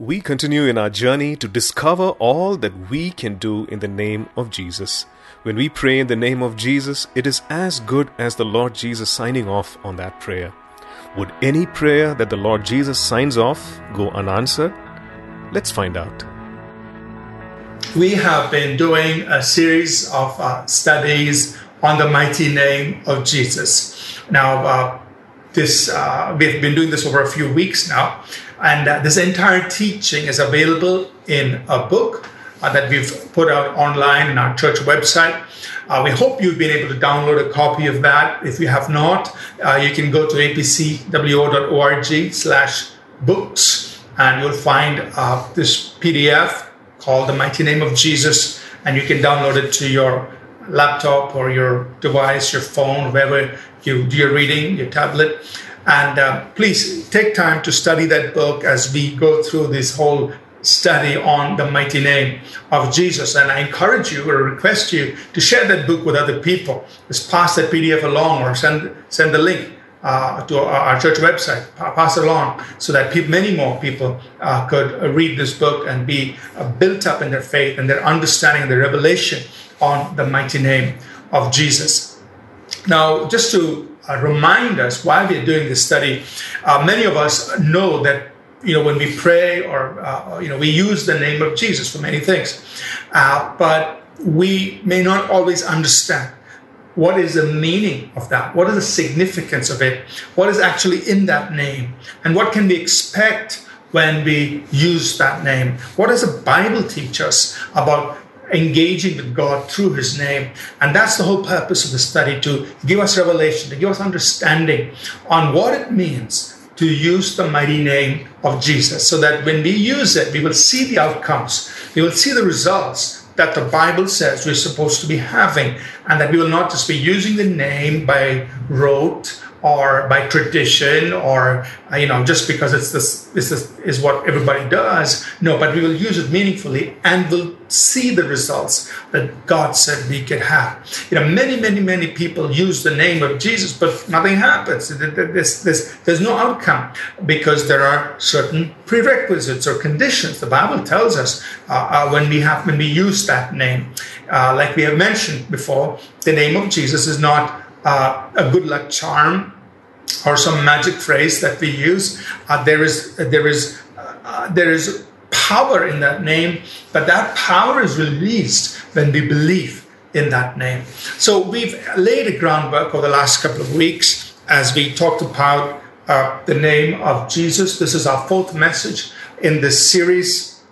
We continue in our journey to discover all that we can do in the name of Jesus. When we pray in the name of Jesus, it is as good as the Lord Jesus signing off on that prayer. Would any prayer that the Lord Jesus signs off go unanswered? Let's find out. We have been doing a series of uh, studies on the mighty name of Jesus. Now, uh, this uh, we've been doing this over a few weeks now, and uh, this entire teaching is available in a book uh, that we've put out online in our church website. Uh, we hope you've been able to download a copy of that. If you have not, uh, you can go to apcwo.org slash books and you'll find uh, this PDF called The Mighty Name of Jesus, and you can download it to your laptop or your device, your phone, wherever you do your reading, your tablet. And uh, please take time to study that book as we go through this whole study on the mighty name of Jesus. And I encourage you or request you to share that book with other people. Just pass that PDF along or send, send the link. Uh, to our, our, church website, pass it along so that pe- many more people uh, could uh, read this book and be uh, built up in their faith and their understanding and their revelation on the mighty name of Jesus. Now, just to remind us why we're doing this study. Uh, many of us know that you know when we pray or uh, you know we use the name of Jesus for many things, uh, but we may not always understand what is the meaning of that, what is the significance of it, what is actually in that name, and what can we expect when we use that name. What does the Bible teach us about engaging with God through His name. And that's the whole purpose of the study to give us revelation, to give us understanding on what it means to use the mighty name of Jesus so that when we use it, we will see the outcomes, we will see the results that the Bible says we're supposed to be having, and that we will not just be using the name by rote or by tradition or you know just because it's this this is, is what everybody does. No but we will use it meaningfully and we'll see the results that god said we could have. You know many many many people use the name of jesus but nothing happens. There's, there's, there's no outcome because there are certain prerequisites or conditions. The bible tells us uh, uh, when we have when we use that name. Uh, like we have mentioned before the name of jesus is not uh, a good luck charm or some magic phrase that we use. Uh, there is there is uh, there is power in that name, but that power is released when we believe in that name. So we've laid a groundwork over the last couple of weeks as we talked about uh, the name of Jesus. This is our fourth message in this series.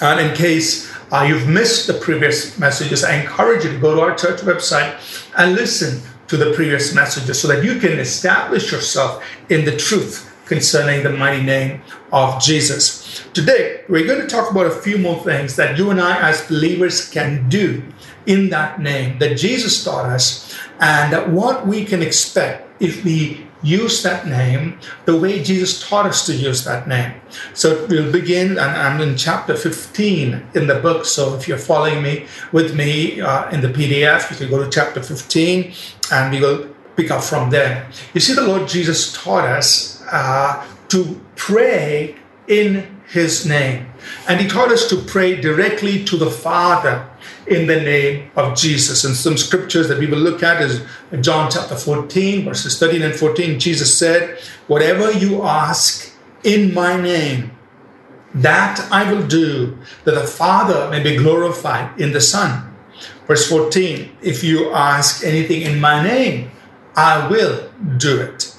And in case uh, you've missed the previous messages, I encourage you to go to our church website and listen to the previous messages so that you can establish yourself in the truth concerning the mighty name of Jesus. Today, we're going to talk about a few more things that you and I, as believers, can do in that name that Jesus taught us, and what we can expect if we use that name the way Jesus taught us to use that name. So we'll begin, and I'm in chapter 15 in the book. So if you're following me with me uh, in the PDF, you can go to chapter 15 and we will pick up from there. You see, the Lord Jesus taught us uh, to pray in his name. And he taught us to pray directly to the Father in the name of Jesus. And some scriptures that we will look at is John chapter 14, verses 13 and 14. Jesus said, Whatever you ask in my name, that I will do, that the Father may be glorified in the Son. Verse 14, if you ask anything in my name, I will do it.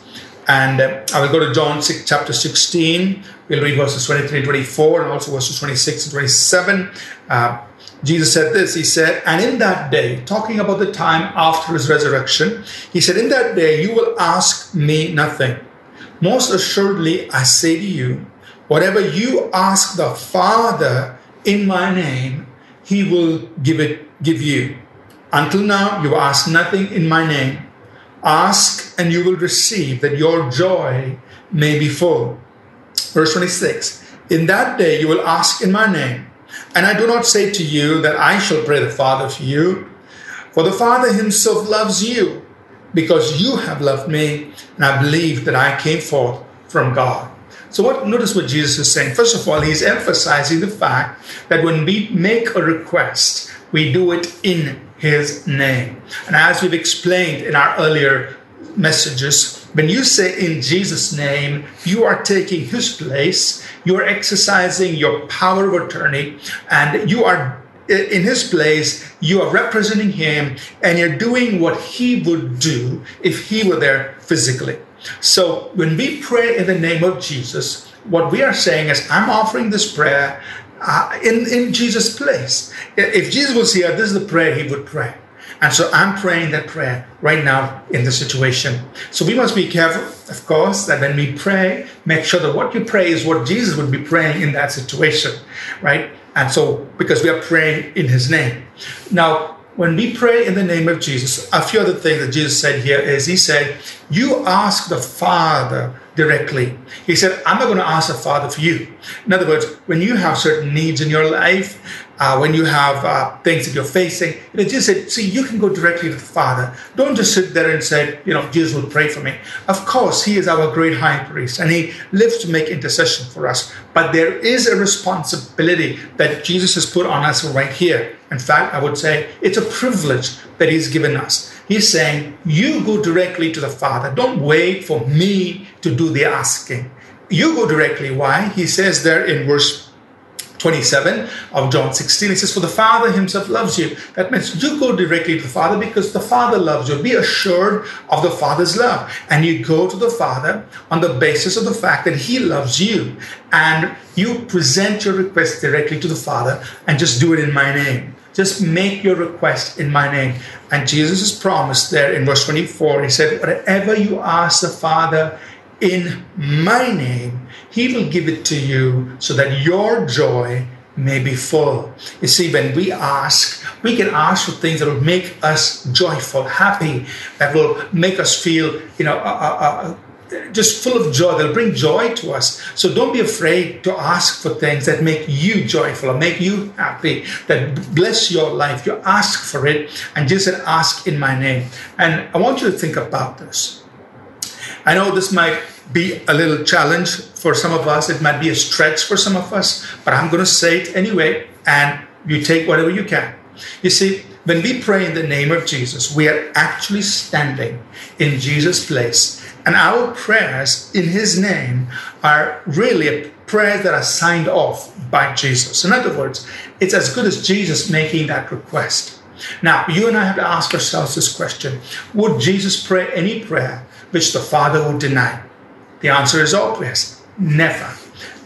And uh, I will go to John 6, chapter 16. We'll read verses 23 and 24 and also verses 26 and 27. Uh, Jesus said this He said, And in that day, talking about the time after his resurrection, he said, In that day you will ask me nothing. Most assuredly, I say to you, whatever you ask the Father in my name, he will give it give you. Until now you ask nothing in my name. Ask and you will receive that your joy may be full. Verse 26 In that day you will ask in my name. And I do not say to you that I shall pray the Father for you, for the Father himself loves you, because you have loved me, and I believe that I came forth from God. So what notice what Jesus is saying. First of all, he's emphasizing the fact that when we make a request, we do it in his name. And as we've explained in our earlier messages, when you say in Jesus' name, you are taking his place, you are exercising your power of attorney, and you are in his place, you are representing him, and you're doing what he would do if he were there physically. So when we pray in the name of Jesus, what we are saying is, I'm offering this prayer uh, in, in Jesus' place. If Jesus was here, this is the prayer he would pray. And so I'm praying that prayer right now in the situation. So we must be careful, of course, that when we pray, make sure that what you pray is what Jesus would be praying in that situation, right? And so, because we are praying in his name. Now, when we pray in the name of Jesus, a few other things that Jesus said here is He said, You ask the Father directly. He said, I'm not going to ask the Father for you. In other words, when you have certain needs in your life, uh, when you have uh, things that you're facing, you know, Jesus said, see, you can go directly to the Father. Don't just sit there and say, you know, Jesus will pray for me. Of course, He is our great high priest and He lives to make intercession for us. But there is a responsibility that Jesus has put on us right here. In fact, I would say it's a privilege that He's given us. He's saying, you go directly to the Father. Don't wait for me to do the asking. You go directly. Why? He says there in verse 27 of John 16. He says, For the Father himself loves you. That means you go directly to the Father because the Father loves you. Be assured of the Father's love. And you go to the Father on the basis of the fact that he loves you. And you present your request directly to the Father and just do it in my name. Just make your request in my name. And Jesus has promised there in verse 24, he said, Whatever you ask the Father in my name, he will give it to you so that your joy may be full. You see, when we ask, we can ask for things that will make us joyful, happy, that will make us feel, you know, uh, uh, uh, just full of joy. They'll bring joy to us. So don't be afraid to ask for things that make you joyful or make you happy, that bless your life. You ask for it and just said, ask in my name. And I want you to think about this. I know this might be a little challenge for some of us. It might be a stretch for some of us, but I'm going to say it anyway, and you take whatever you can. You see, when we pray in the name of Jesus, we are actually standing in Jesus' place, and our prayers in His name are really prayers that are signed off by Jesus. In other words, it's as good as Jesus making that request. Now, you and I have to ask ourselves this question Would Jesus pray any prayer which the Father would deny? The answer is obvious never.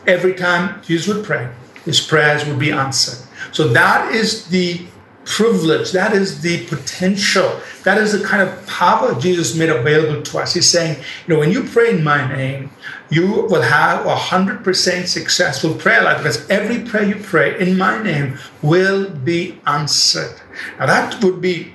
Every time Jesus would pray, his prayers would be answered. So that is the privilege, that is the potential, that is the kind of power Jesus made available to us. He's saying, you know, when you pray in my name, you will have a hundred percent successful prayer life because every prayer you pray in my name will be answered. Now that would be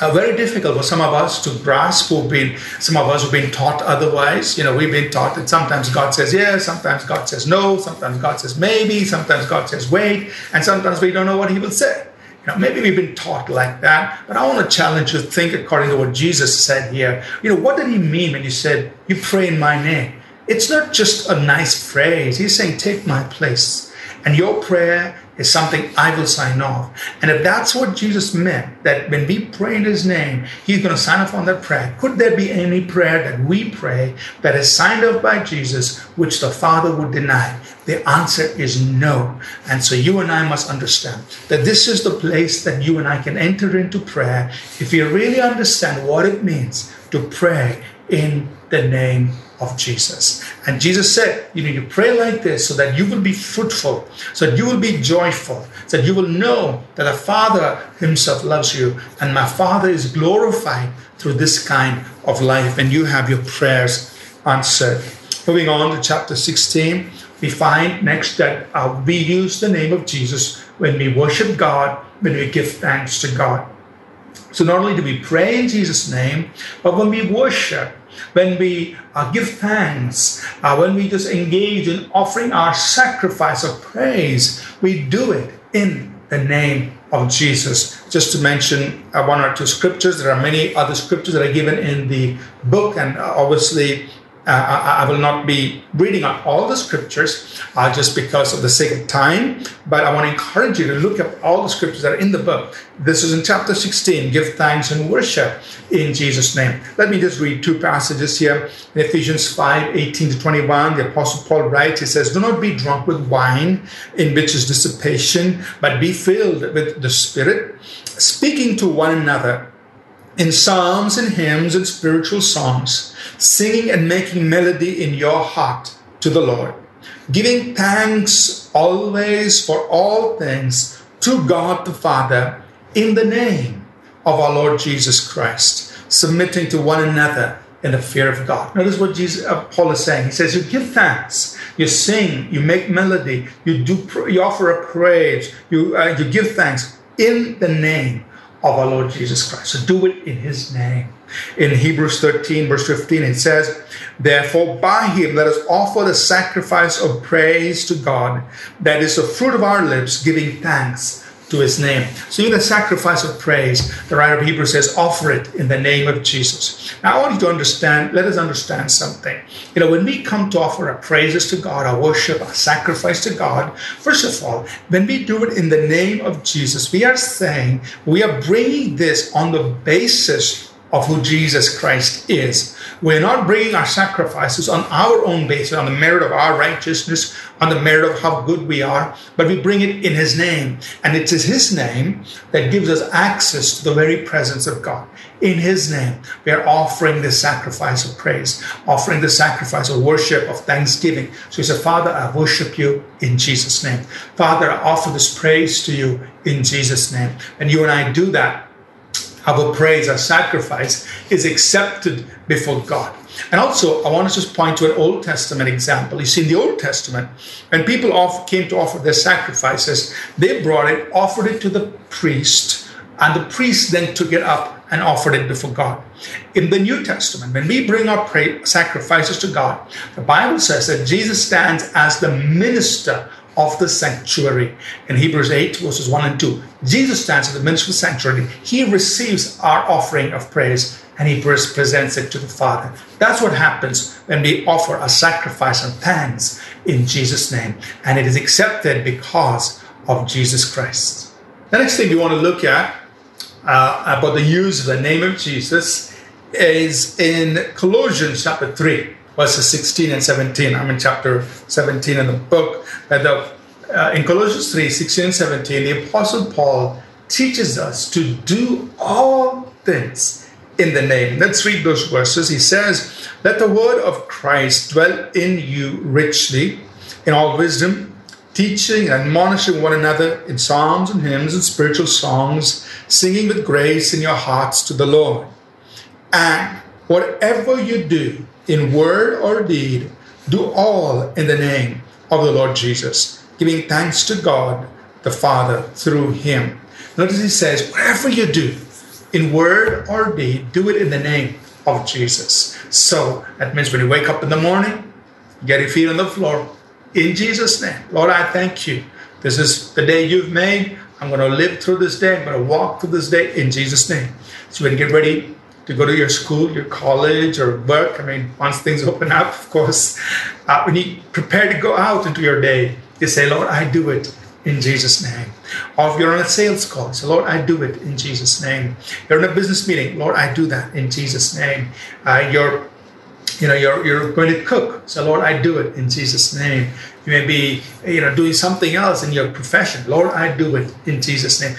uh, very difficult for some of us to grasp who've been some of us who've been taught otherwise. You know we've been taught that sometimes god says yes sometimes god says no sometimes god says maybe sometimes god says wait and sometimes we don't know what he will say. You know, maybe we've been taught like that but i want to challenge you to think according to what jesus said here. You know what did he mean when he said you pray in my name it's not just a nice phrase. He's saying take my place. And your prayer is something I will sign off. And if that's what Jesus meant, that when we pray in his name, he's going to sign off on that prayer, could there be any prayer that we pray that is signed off by Jesus, which the Father would deny? The answer is no. And so you and I must understand that this is the place that you and I can enter into prayer if we really understand what it means to pray in the name of Jesus. And Jesus said, You need to pray like this so that you will be fruitful, so that you will be joyful, so that you will know that the Father Himself loves you, and my Father is glorified through this kind of life, and you have your prayers answered. Moving on to chapter 16, we find next that uh, we use the name of Jesus when we worship God, when we give thanks to God. So not only do we pray in Jesus' name, but when we worship, when we uh, give thanks, uh, when we just engage in offering our sacrifice of praise, we do it in the name of Jesus. Just to mention uh, one or two scriptures, there are many other scriptures that are given in the book, and uh, obviously, I, I, will not be reading all the scriptures uh, just because of the sake of time, but I want to encourage you to look up all the scriptures that are in the book. This is in chapter 16 give thanks and worship in Jesus' name. Let me just read two passages here. In Ephesians 5 18 to 21, the Apostle Paul writes, He says, Do not be drunk with wine, in which is dissipation, but be filled with the Spirit, speaking to one another in psalms and hymns and spiritual songs, singing and making melody in your heart to the Lord, giving thanks always for all things to God the Father in the name of our Lord Jesus Christ, submitting to one another in the fear of God. Notice what Jesus, uh, Paul is saying. He says, "You give thanks, you sing, you make melody, you do, you offer a praise, you uh, you give thanks in the name of our Lord Jesus Christ. So do it in his name. In Hebrews 13, verse 15, it says, Therefore, by him let us offer the sacrifice of praise to God, that is the fruit of our lips, giving thanks to his name. So even the sacrifice of praise, the writer of Hebrews says, offer it in the name of Jesus. Now I want you to understand, let us understand something. You know, when we come to offer our praises to God, our worship, our sacrifice to God, first of all, when we do it in the name of Jesus, we are saying we are bringing this on the basis of who Jesus Christ is. We're not bringing our sacrifices on our own basis, on the merit of our righteousness, on the merit of how good we are, but we bring it in His name. And it is His name that gives us access to the very presence of God. In His name, we are offering the sacrifice of praise, offering the sacrifice of worship, of thanksgiving. So He said, Father, I worship you in Jesus' name. Father, I offer this praise to you in Jesus' name. And you and I do that our praise, our sacrifice is accepted before God. And also, I want to just point to an Old Testament example. You see, in the Old Testament, when people came to offer their sacrifices, they brought it, offered it to the priest, and the priest then took it up and offered it before God. In the New Testament, when we bring our pray- sacrifices to God, the Bible says that Jesus stands as the minister of the sanctuary. In Hebrews 8, verses 1 and 2, Jesus stands at the minister of the sanctuary. He receives our offering of praise and he presents it to the Father. That's what happens when we offer a sacrifice of thanks in Jesus' name. And it is accepted because of Jesus Christ. The next thing we want to look at uh, about the use of the name of Jesus is in Colossians chapter 3 verses 16 and 17. I'm in chapter 17 in the book. The, uh, in Colossians 3 16 and 17, the Apostle Paul teaches us to do all things in the name. Let's read those verses. He says, Let the word of Christ dwell in you richly in all wisdom, teaching and admonishing one another in psalms and hymns and spiritual songs, singing with grace in your hearts to the Lord. And whatever you do, in word or deed, do all in the name of the Lord Jesus, giving thanks to God the Father through him. Notice he says, whatever you do, in word or deed, do it in the name of Jesus. So that means when you wake up in the morning, get your feet on the floor, in Jesus' name. Lord, I thank you. This is the day you've made. I'm going to live through this day. I'm going to walk through this day in Jesus' name. So when you get ready to go to your school, your college, or work. I mean, once things open up, of course, uh, when you prepare to go out into your day, you say, Lord, I do it in Jesus' name. Or if you're on a sales call, you say, Lord, I do it in Jesus' name. You're in a business meeting, Lord, I do that in Jesus' name. Uh, you're you know you're, you're going to cook so lord i do it in jesus name you may be you know doing something else in your profession lord i do it in jesus name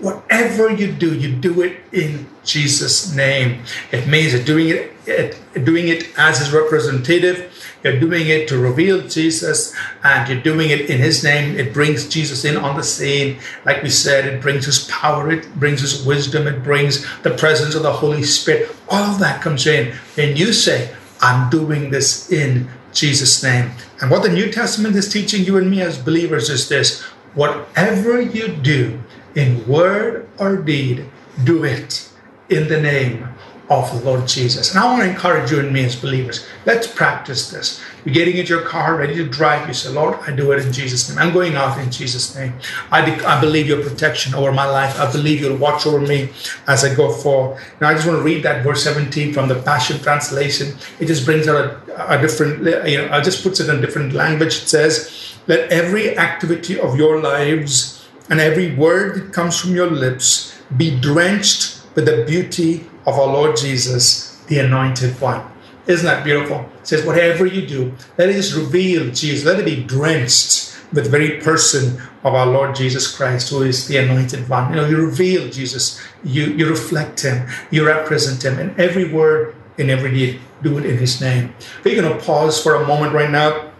whatever you do, you do it in Jesus' name. It means you're doing it, doing it as His representative. You're doing it to reveal Jesus, and you're doing it in His name. It brings Jesus in on the scene. Like we said, it brings His power, it brings His wisdom, it brings the presence of the Holy Spirit. All of that comes in when you say, I'm doing this in Jesus' name. And what the New Testament is teaching you and me as believers is this whatever you do, in word or deed, do it in the name of the Lord Jesus. And I want to encourage you and me as believers. Let's practice this. You're getting into your car, ready to drive. You say, Lord, I do it in Jesus' name. I'm going out in Jesus' name. I, de- I believe your protection over my life. I believe you'll watch over me as I go forward. Now, I just want to read that verse 17 from the Passion Translation. It just brings out a, a different, you know, it just puts it in a different language. It says, Let every activity of your lives and every word that comes from your lips be drenched with the beauty of our Lord Jesus, the Anointed One. Isn't that beautiful? It says, whatever you do, let it just reveal Jesus. Let it be drenched with the very person of our Lord Jesus Christ, who is the Anointed One. You know, you reveal Jesus, you, you reflect Him, you represent Him in every word, in every deed. Do it in His name. We're going to pause for a moment right now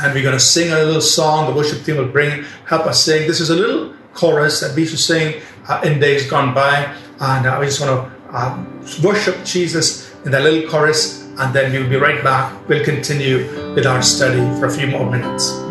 and we're going to sing a little song. The worship team will bring, help us sing. This is a little chorus that we used to sing uh, in days gone by. And uh, we just want to um, worship Jesus in that little chorus, and then we'll be right back. We'll continue with our study for a few more minutes.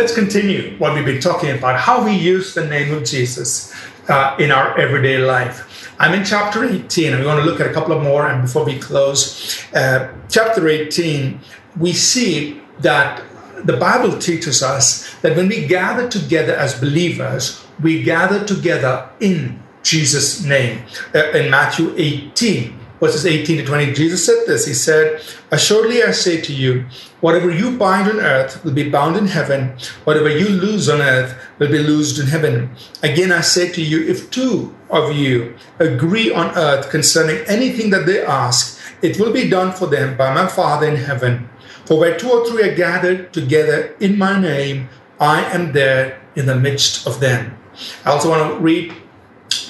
Let's continue what we've been talking about how we use the name of Jesus uh, in our everyday life. I'm in chapter 18, and we want to look at a couple of more. And before we close, uh, chapter 18, we see that the Bible teaches us that when we gather together as believers, we gather together in Jesus' name. Uh, in Matthew 18, verses 18 to 20, Jesus said this. He said, Assuredly I say to you, whatever you bind on earth will be bound in heaven, whatever you loose on earth will be loosed in heaven. Again I say to you, if two of you agree on earth concerning anything that they ask, it will be done for them by my Father in heaven. For where two or three are gathered together in my name, I am there in the midst of them. I also want to read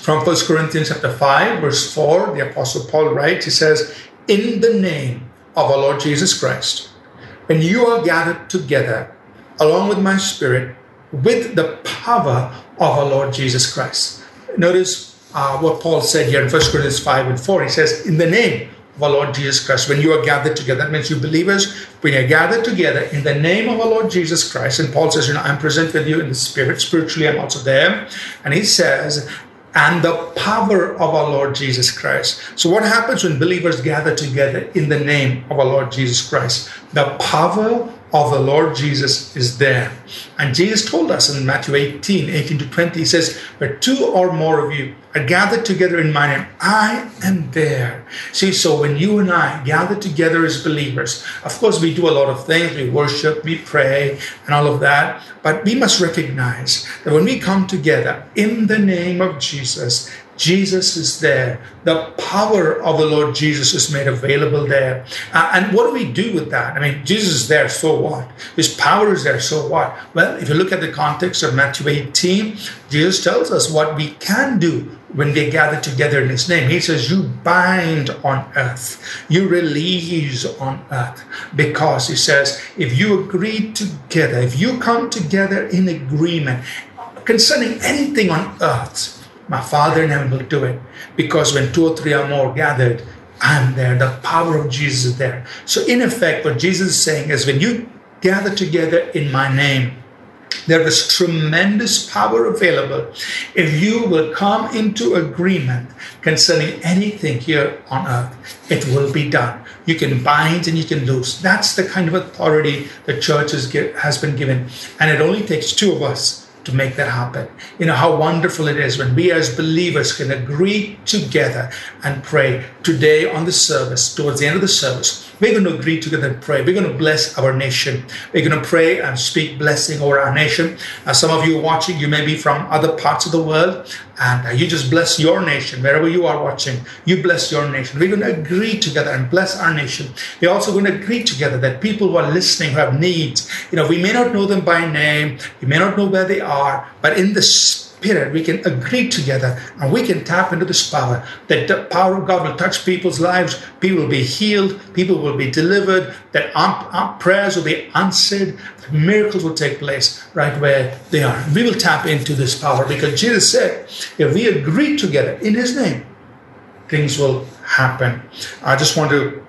from 1 Corinthians chapter 5, verse 4, the Apostle Paul writes, he says, In the name of our Lord Jesus Christ, when you are gathered together along with my spirit, with the power of our Lord Jesus Christ. Notice uh, what Paul said here in 1 Corinthians 5 and 4. He says, In the name of our Lord Jesus Christ, when you are gathered together, that means you believers, when you're gathered together in the name of our Lord Jesus Christ, and Paul says, You know, I'm present with you in the spirit, spiritually, I'm also there. And he says, and the power of our Lord Jesus Christ. So, what happens when believers gather together in the name of our Lord Jesus Christ? The power of the Lord Jesus is there. And Jesus told us in Matthew 18 18 to 20, He says, Where two or more of you are gathered together in my name, I am there. See, so when you and I gather together as believers, of course, we do a lot of things. We worship, we pray, and all of that. But we must recognize that when we come together in the name of Jesus, Jesus is there. The power of the Lord Jesus is made available there. Uh, and what do we do with that? I mean, Jesus is there, so what? His power is there, so what? Well, if you look at the context of Matthew 18, Jesus tells us what we can do when they gather together in His name. He says, You bind on earth, you release on earth. Because He says, if you agree together, if you come together in agreement concerning anything on earth, my Father in heaven will do it. Because when two or three are more gathered, I'm there. The power of Jesus is there. So, in effect, what Jesus is saying is when you gather together in my name, there is tremendous power available if you will come into agreement concerning anything here on earth. It will be done. You can bind and you can loose. That's the kind of authority the church has been given. And it only takes two of us to make that happen. You know how wonderful it is when we as believers can agree together and pray. Today on the service, towards the end of the service, we're going to agree together and pray. We're going to bless our nation. We're going to pray and speak blessing over our nation. Uh, some of you watching, you may be from other parts of the world, and uh, you just bless your nation wherever you are watching. You bless your nation. We're going to agree together and bless our nation. We're also going to agree together that people who are listening who have needs, you know, we may not know them by name, we may not know where they are, but in the Spirit, we can agree together and we can tap into this power. That the power of God will touch people's lives. People will be healed. People will be delivered. That our, our prayers will be answered. Miracles will take place right where they are. We will tap into this power because Jesus said, if we agree together in His name, things will happen. I just want to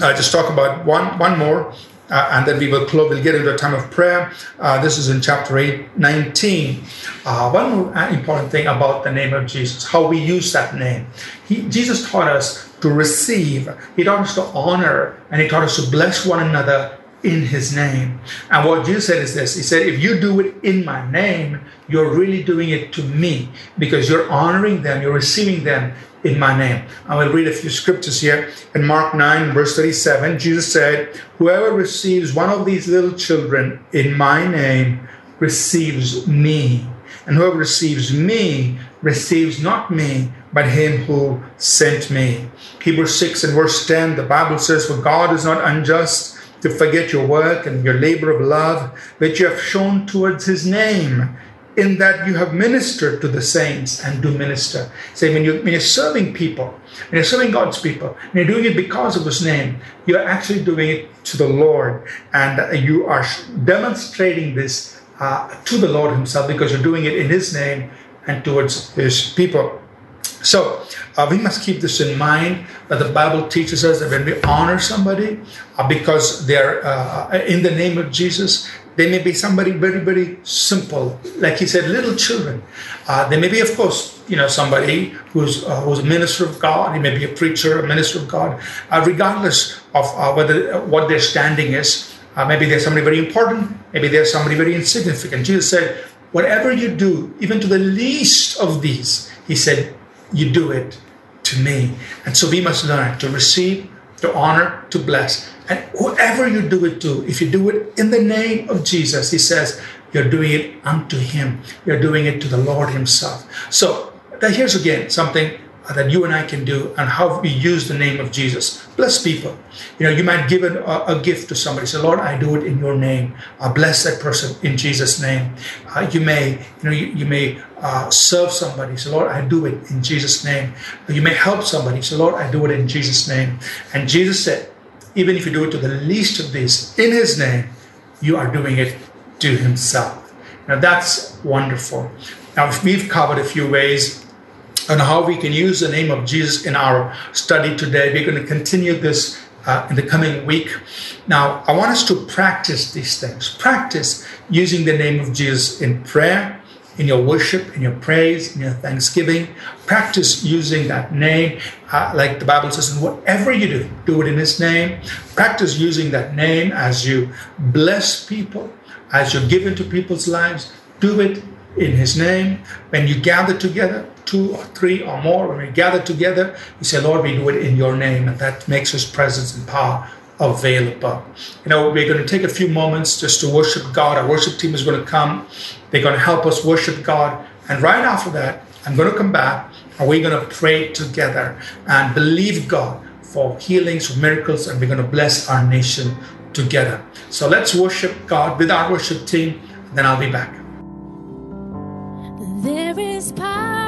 uh, just talk about one one more uh, and then we will close, we'll get into a time of prayer. Uh, this is in chapter 8, 19. Uh, one more uh, important thing about the name of Jesus, how we use that name. He, Jesus taught us to receive, He taught us to honor, and He taught us to bless one another in His name. And what Jesus said is this He said, if you do it in my name, you're really doing it to me because you're honoring them, you're receiving them in my name. I will read a few scriptures here. In Mark 9, verse 37, Jesus said, Whoever receives one of these little children in my name receives me. And whoever receives me receives not me, but him who sent me. Hebrews 6 and verse 10, the Bible says, For God is not unjust to forget your work and your labor of love, which you have shown towards his name in that you have ministered to the saints and do minister. Say, when, you, when you're serving people, when you're serving God's people, and you're doing it because of His name, you're actually doing it to the Lord. And you are demonstrating this uh, to the Lord Himself because you're doing it in His name and towards His people. So uh, we must keep this in mind that the Bible teaches us that when we honor somebody uh, because they're uh, in the name of Jesus, they may be somebody very, very simple, like he said, little children. Uh, they may be, of course, you know, somebody who's uh, who's a minister of God. He may be a preacher, a minister of God, uh, regardless of whether what their standing is. maybe they're somebody very important. Maybe they're somebody very insignificant. Jesus said, "Whatever you do, even to the least of these," he said, you do it to me. And so we must learn to receive, to honor, to bless. And whoever you do it to, if you do it in the name of Jesus, he says, you're doing it unto him. You're doing it to the Lord himself. So here's again something that you and I can do and how we use the name of Jesus. Bless people. You know, you might give a, a gift to somebody. Say, Lord, I do it in your name. Uh, bless that person in Jesus' name. Uh, you may, you know, you, you may uh, serve somebody. Say, Lord, I do it in Jesus' name. You may help somebody. Say, Lord, I do it in Jesus' name. And Jesus said, even if you do it to the least of these in his name, you are doing it to himself. Now that's wonderful. Now we've covered a few ways on how we can use the name of Jesus in our study today. We're going to continue this uh, in the coming week. Now, I want us to practice these things. Practice using the name of Jesus in prayer, in your worship, in your praise, in your thanksgiving. Practice using that name, uh, like the Bible says, and whatever you do, do it in His name. Practice using that name as you bless people, as you give into people's lives. Do it in His name. When you gather together, two or three or more, when we gather together, we say, Lord, we do it in your name. And that makes his presence and power available. You know, we're going to take a few moments just to worship God. Our worship team is going to come. They're going to help us worship God. And right after that, I'm going to come back and we're going to pray together and believe God for healings, for miracles, and we're going to bless our nation together. So let's worship God with our worship team, then I'll be back. There is power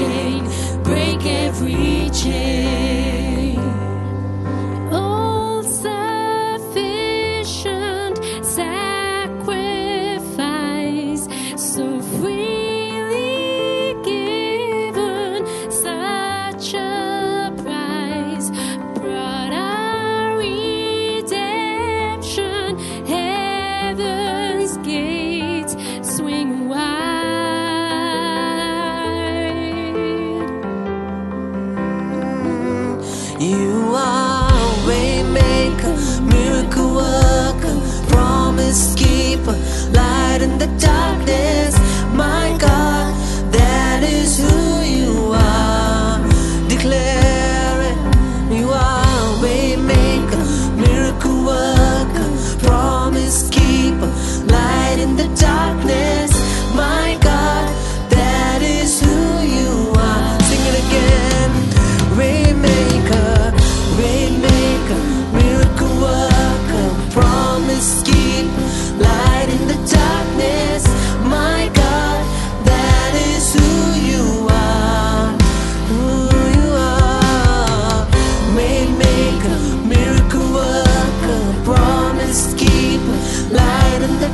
chain, break every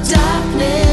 darkness.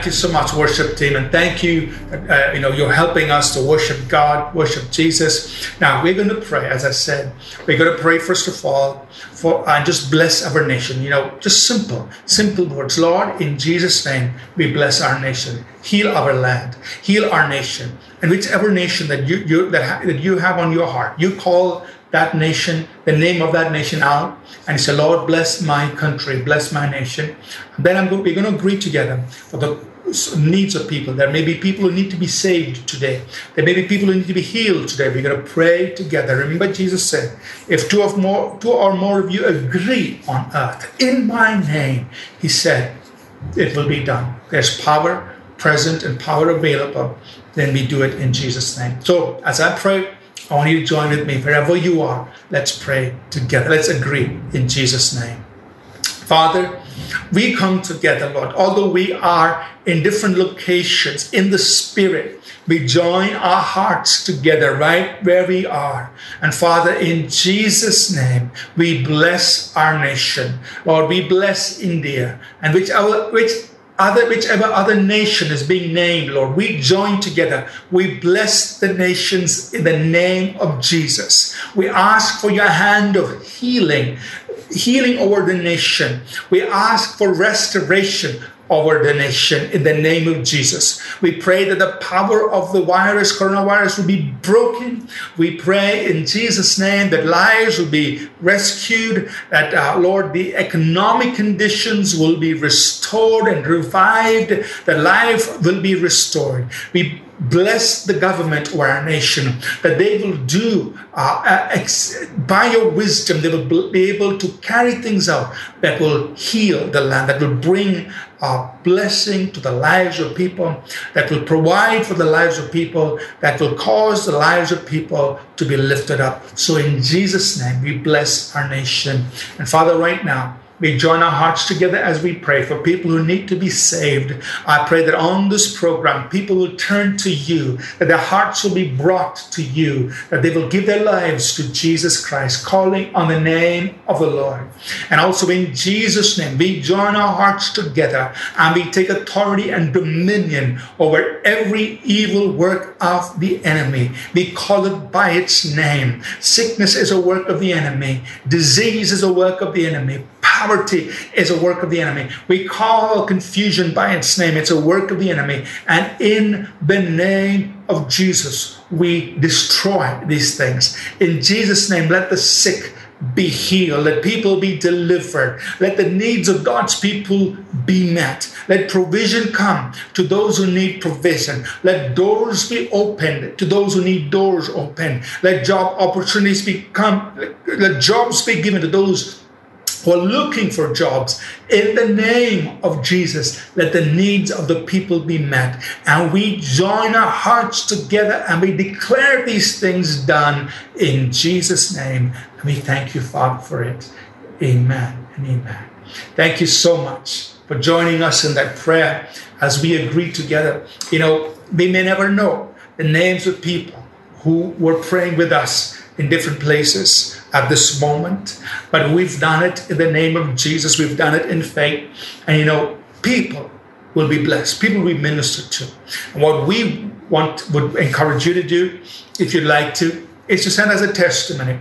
Thank you so much, worship team, and thank you. Uh, you know, you're helping us to worship God, worship Jesus. Now we're going to pray. As I said, we're going to pray first of all for and just bless our nation. You know, just simple, simple words. Lord, in Jesus' name, we bless our nation. Heal our land. Heal our nation, and whichever nation that you, you that, ha- that you have on your heart, you call that nation, the name of that nation out, and say, Lord, bless my country, bless my nation. Then I'm going, we're going to agree together for the needs of people. There may be people who need to be saved today. There may be people who need to be healed today. We're going to pray together. Remember, Jesus said, "If two of more, two or more of you agree on earth in my name," He said, "it will be done." There's power present and power available. Then we do it in Jesus' name. So as I pray. I want you to join with me wherever you are. Let's pray together. Let's agree in Jesus' name. Father, we come together, Lord, although we are in different locations in the Spirit, we join our hearts together right where we are. And Father, in Jesus' name, we bless our nation. Lord, we bless India and whichever, which other whichever other nation is being named, Lord, we join together. We bless the nations in the name of Jesus. We ask for your hand of healing, healing over the nation. We ask for restoration over the nation in the name of Jesus. We pray that the power of the virus, coronavirus, will be broken. We pray in Jesus' name that lives will be rescued, that, uh, Lord, the economic conditions will be restored and revived, that life will be restored. We bless the government or our nation that they will do uh, uh, ex- by your wisdom they will be able to carry things out that will heal the land that will bring a blessing to the lives of people that will provide for the lives of people that will cause the lives of people to be lifted up. So in jesus name we bless our nation. And father right now we join our hearts together as we pray for people who need to be saved. I pray that on this program, people will turn to you, that their hearts will be brought to you, that they will give their lives to Jesus Christ, calling on the name of the Lord. And also in Jesus' name, we join our hearts together and we take authority and dominion over every evil work of the enemy. We call it by its name. Sickness is a work of the enemy, disease is a work of the enemy poverty is a work of the enemy. We call confusion by its name. It's a work of the enemy. And in the name of Jesus, we destroy these things. In Jesus' name, let the sick be healed. Let people be delivered. Let the needs of God's people be met. Let provision come to those who need provision. Let doors be opened to those who need doors opened. Let job opportunities become, let jobs be given to those who are looking for jobs. In the name of Jesus, let the needs of the people be met. And we join our hearts together and we declare these things done in Jesus' name. And we thank you, Father, for it. Amen and amen. Thank you so much for joining us in that prayer as we agree together. You know, we may never know the names of people who were praying with us in different places at this moment, but we've done it in the name of Jesus. We've done it in faith. And you know, people will be blessed, people will be ministered to. And what we want would encourage you to do, if you'd like to, is to send us a testimony.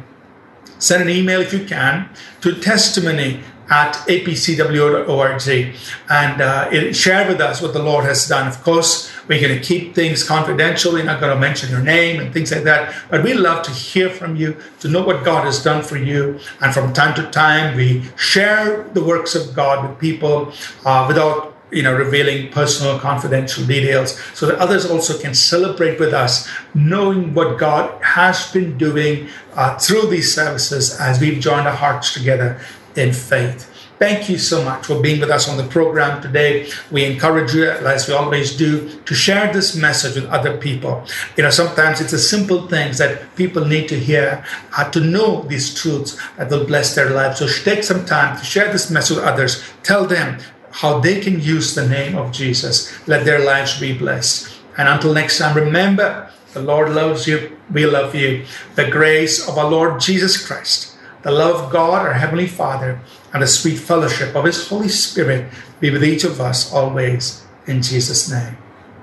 Send an email if you can to testimony at apcwo.org and uh, share with us what the Lord has done. Of course, we're going to keep things confidential. We're not going to mention your name and things like that. But we love to hear from you, to know what God has done for you. And from time to time, we share the works of God with people uh, without you know revealing personal confidential details so that others also can celebrate with us knowing what god has been doing uh, through these services as we've joined our hearts together in faith Thank you so much for being with us on the program today. We encourage you, as we always do, to share this message with other people. You know, sometimes it's the simple things that people need to hear, uh, to know these truths that will bless their lives. So take some time to share this message with others. Tell them how they can use the name of Jesus. Let their lives be blessed. And until next time, remember the Lord loves you. We love you. The grace of our Lord Jesus Christ, the love of God, our Heavenly Father, and the sweet fellowship of His Holy Spirit be with each of us always. In Jesus' name,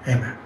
amen.